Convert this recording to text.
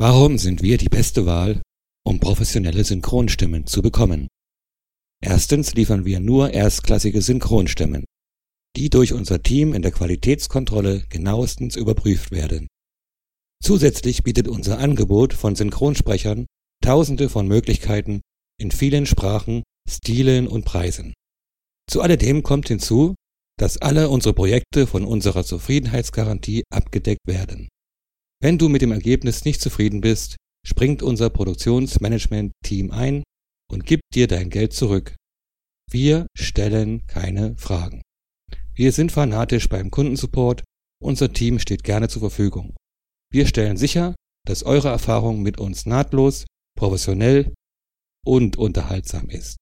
Warum sind wir die beste Wahl, um professionelle Synchronstimmen zu bekommen? Erstens liefern wir nur erstklassige Synchronstimmen, die durch unser Team in der Qualitätskontrolle genauestens überprüft werden. Zusätzlich bietet unser Angebot von Synchronsprechern tausende von Möglichkeiten in vielen Sprachen, Stilen und Preisen. Zu alledem kommt hinzu, dass alle unsere Projekte von unserer Zufriedenheitsgarantie abgedeckt werden. Wenn du mit dem Ergebnis nicht zufrieden bist, springt unser Produktionsmanagement-Team ein und gibt dir dein Geld zurück. Wir stellen keine Fragen. Wir sind fanatisch beim Kundensupport, unser Team steht gerne zur Verfügung. Wir stellen sicher, dass eure Erfahrung mit uns nahtlos, professionell und unterhaltsam ist.